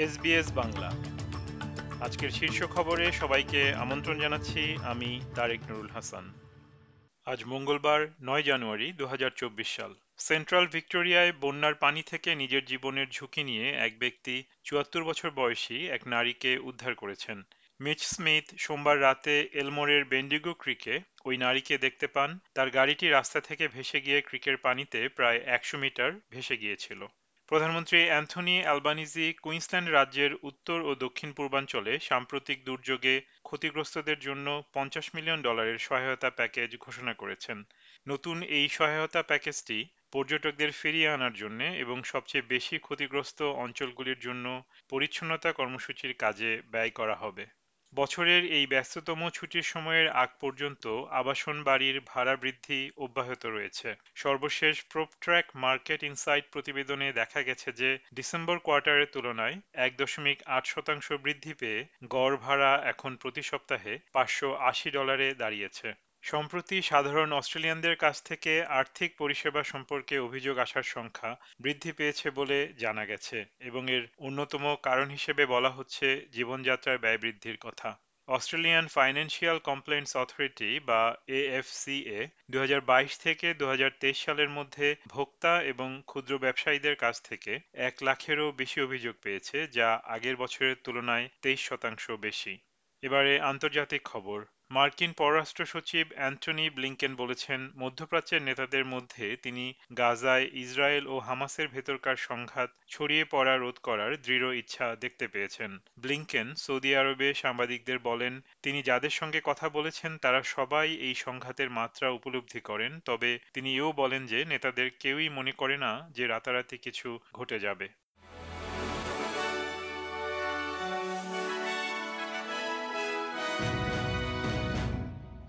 SBS Bangla. আজকের শীর্ষ খবরে সবাইকে আমন্ত্রণ জানাচ্ছি আমি তারেক নুরুল হাসান। আজ মঙ্গলবার, নয় জানুয়ারি দু হাজার চব্বিশ সাল। সেন্ট্রাল ভিক্টোরিয়ায় বন্যার পানি থেকে নিজের জীবনের ঝুঁকি নিয়ে এক ব্যক্তি চুয়াত্তর বছর বয়সী এক নারীকে উদ্ধার করেছেন। মিচ স্মিথ সোমবার রাতে এলমোরের বেন্ডিগো ক্রিকে ওই নারীকে দেখতে পান। তার গাড়িটি রাস্তা থেকে ভেসে গিয়ে ক্রিকের পানিতে প্রায় একশো মিটার ভেসে গিয়েছিল। প্রধানমন্ত্রী অ্যান্থনি অ্যালবানিজি কুইন্সল্যান্ড রাজ্যের উত্তর ও দক্ষিণ পূর্বাঞ্চলে সাম্প্রতিক দুর্যোগে ক্ষতিগ্রস্তদের জন্য পঞ্চাশ মিলিয়ন ডলারের সহায়তা প্যাকেজ ঘোষণা করেছেন। নতুন এই সহায়তা প্যাকেজটি পর্যটকদের ফিরিয়ে আনার জন্য এবং সবচেয়ে বেশি ক্ষতিগ্রস্ত অঞ্চলগুলির জন্য পরিচ্ছন্নতা কর্মসূচির কাজে ব্যয় করা হবে। বছরের এই ব্যস্ততম ছুটির সময়ের আগ পর্যন্ত আবাসন বাড়ির ভাড়া বৃদ্ধি অব্যাহত রয়েছে। সর্বশেষ প্রোপট্র্যাক মার্কেট ইনসাইট প্রতিবেদনে দেখা গেছে যে, ডিসেম্বর কোয়ার্টারের তুলনায় এক দশমিক আট শতাংশ বৃদ্ধি পেয়ে গড় ভাড়া এখন প্রতি সপ্তাহে পাঁচশো আশি ডলারে দাঁড়িয়েছে। সম্প্রতি সাধারণ অস্ট্রেলিয়ানদের কাছ থেকে আর্থিক পরিষেবা সম্পর্কে অভিযোগ আসার সংখ্যা বৃদ্ধি পেয়েছে বলে জানা গেছে এবং এর অন্যতম কারণ হিসেবে বলা হচ্ছে জীবনযাত্রার ব্যয় বৃদ্ধির কথা। অস্ট্রেলিয়ান ফাইন্যান্সিয়াল কমপ্লেন্টস অথরিটি বা এএফসিএ দু থেকে দু হাজার তেইশ সালের মধ্যে ভোক্তা এবং ক্ষুদ্র ব্যবসায়ীদের কাছ থেকে এক লাখেরও বেশি অভিযোগ পেয়েছে, যা আগের বছরের তুলনায় তেইশ শতাংশ বেশি। এবারে আন্তর্জাতিক খবর। মার্কিন পররাষ্ট্র সচিব অ্যান্টনি ব্লিংকেন বলেছেন, মধ্যপ্রাচ্যের নেতাদের মধ্যে তিনি গাজায় ইসরায়েল ও হামাসের ভেতরকার সংঘাত ছড়িয়ে পড়া রোধ করার দৃঢ় ইচ্ছা দেখতে পেয়েছেন। ব্লিংকেন সৌদি আরবে সাংবাদিকদের বলেন, তিনি যাদের সঙ্গে কথা বলেছেন তারা সবাই এই সংঘাতের মাত্রা উপলব্ধি করেন, তবে তিনি এও বলেন যে নেতাদের কেউই মনে করে না যে রাতারাতি কিছু ঘটে যাবে।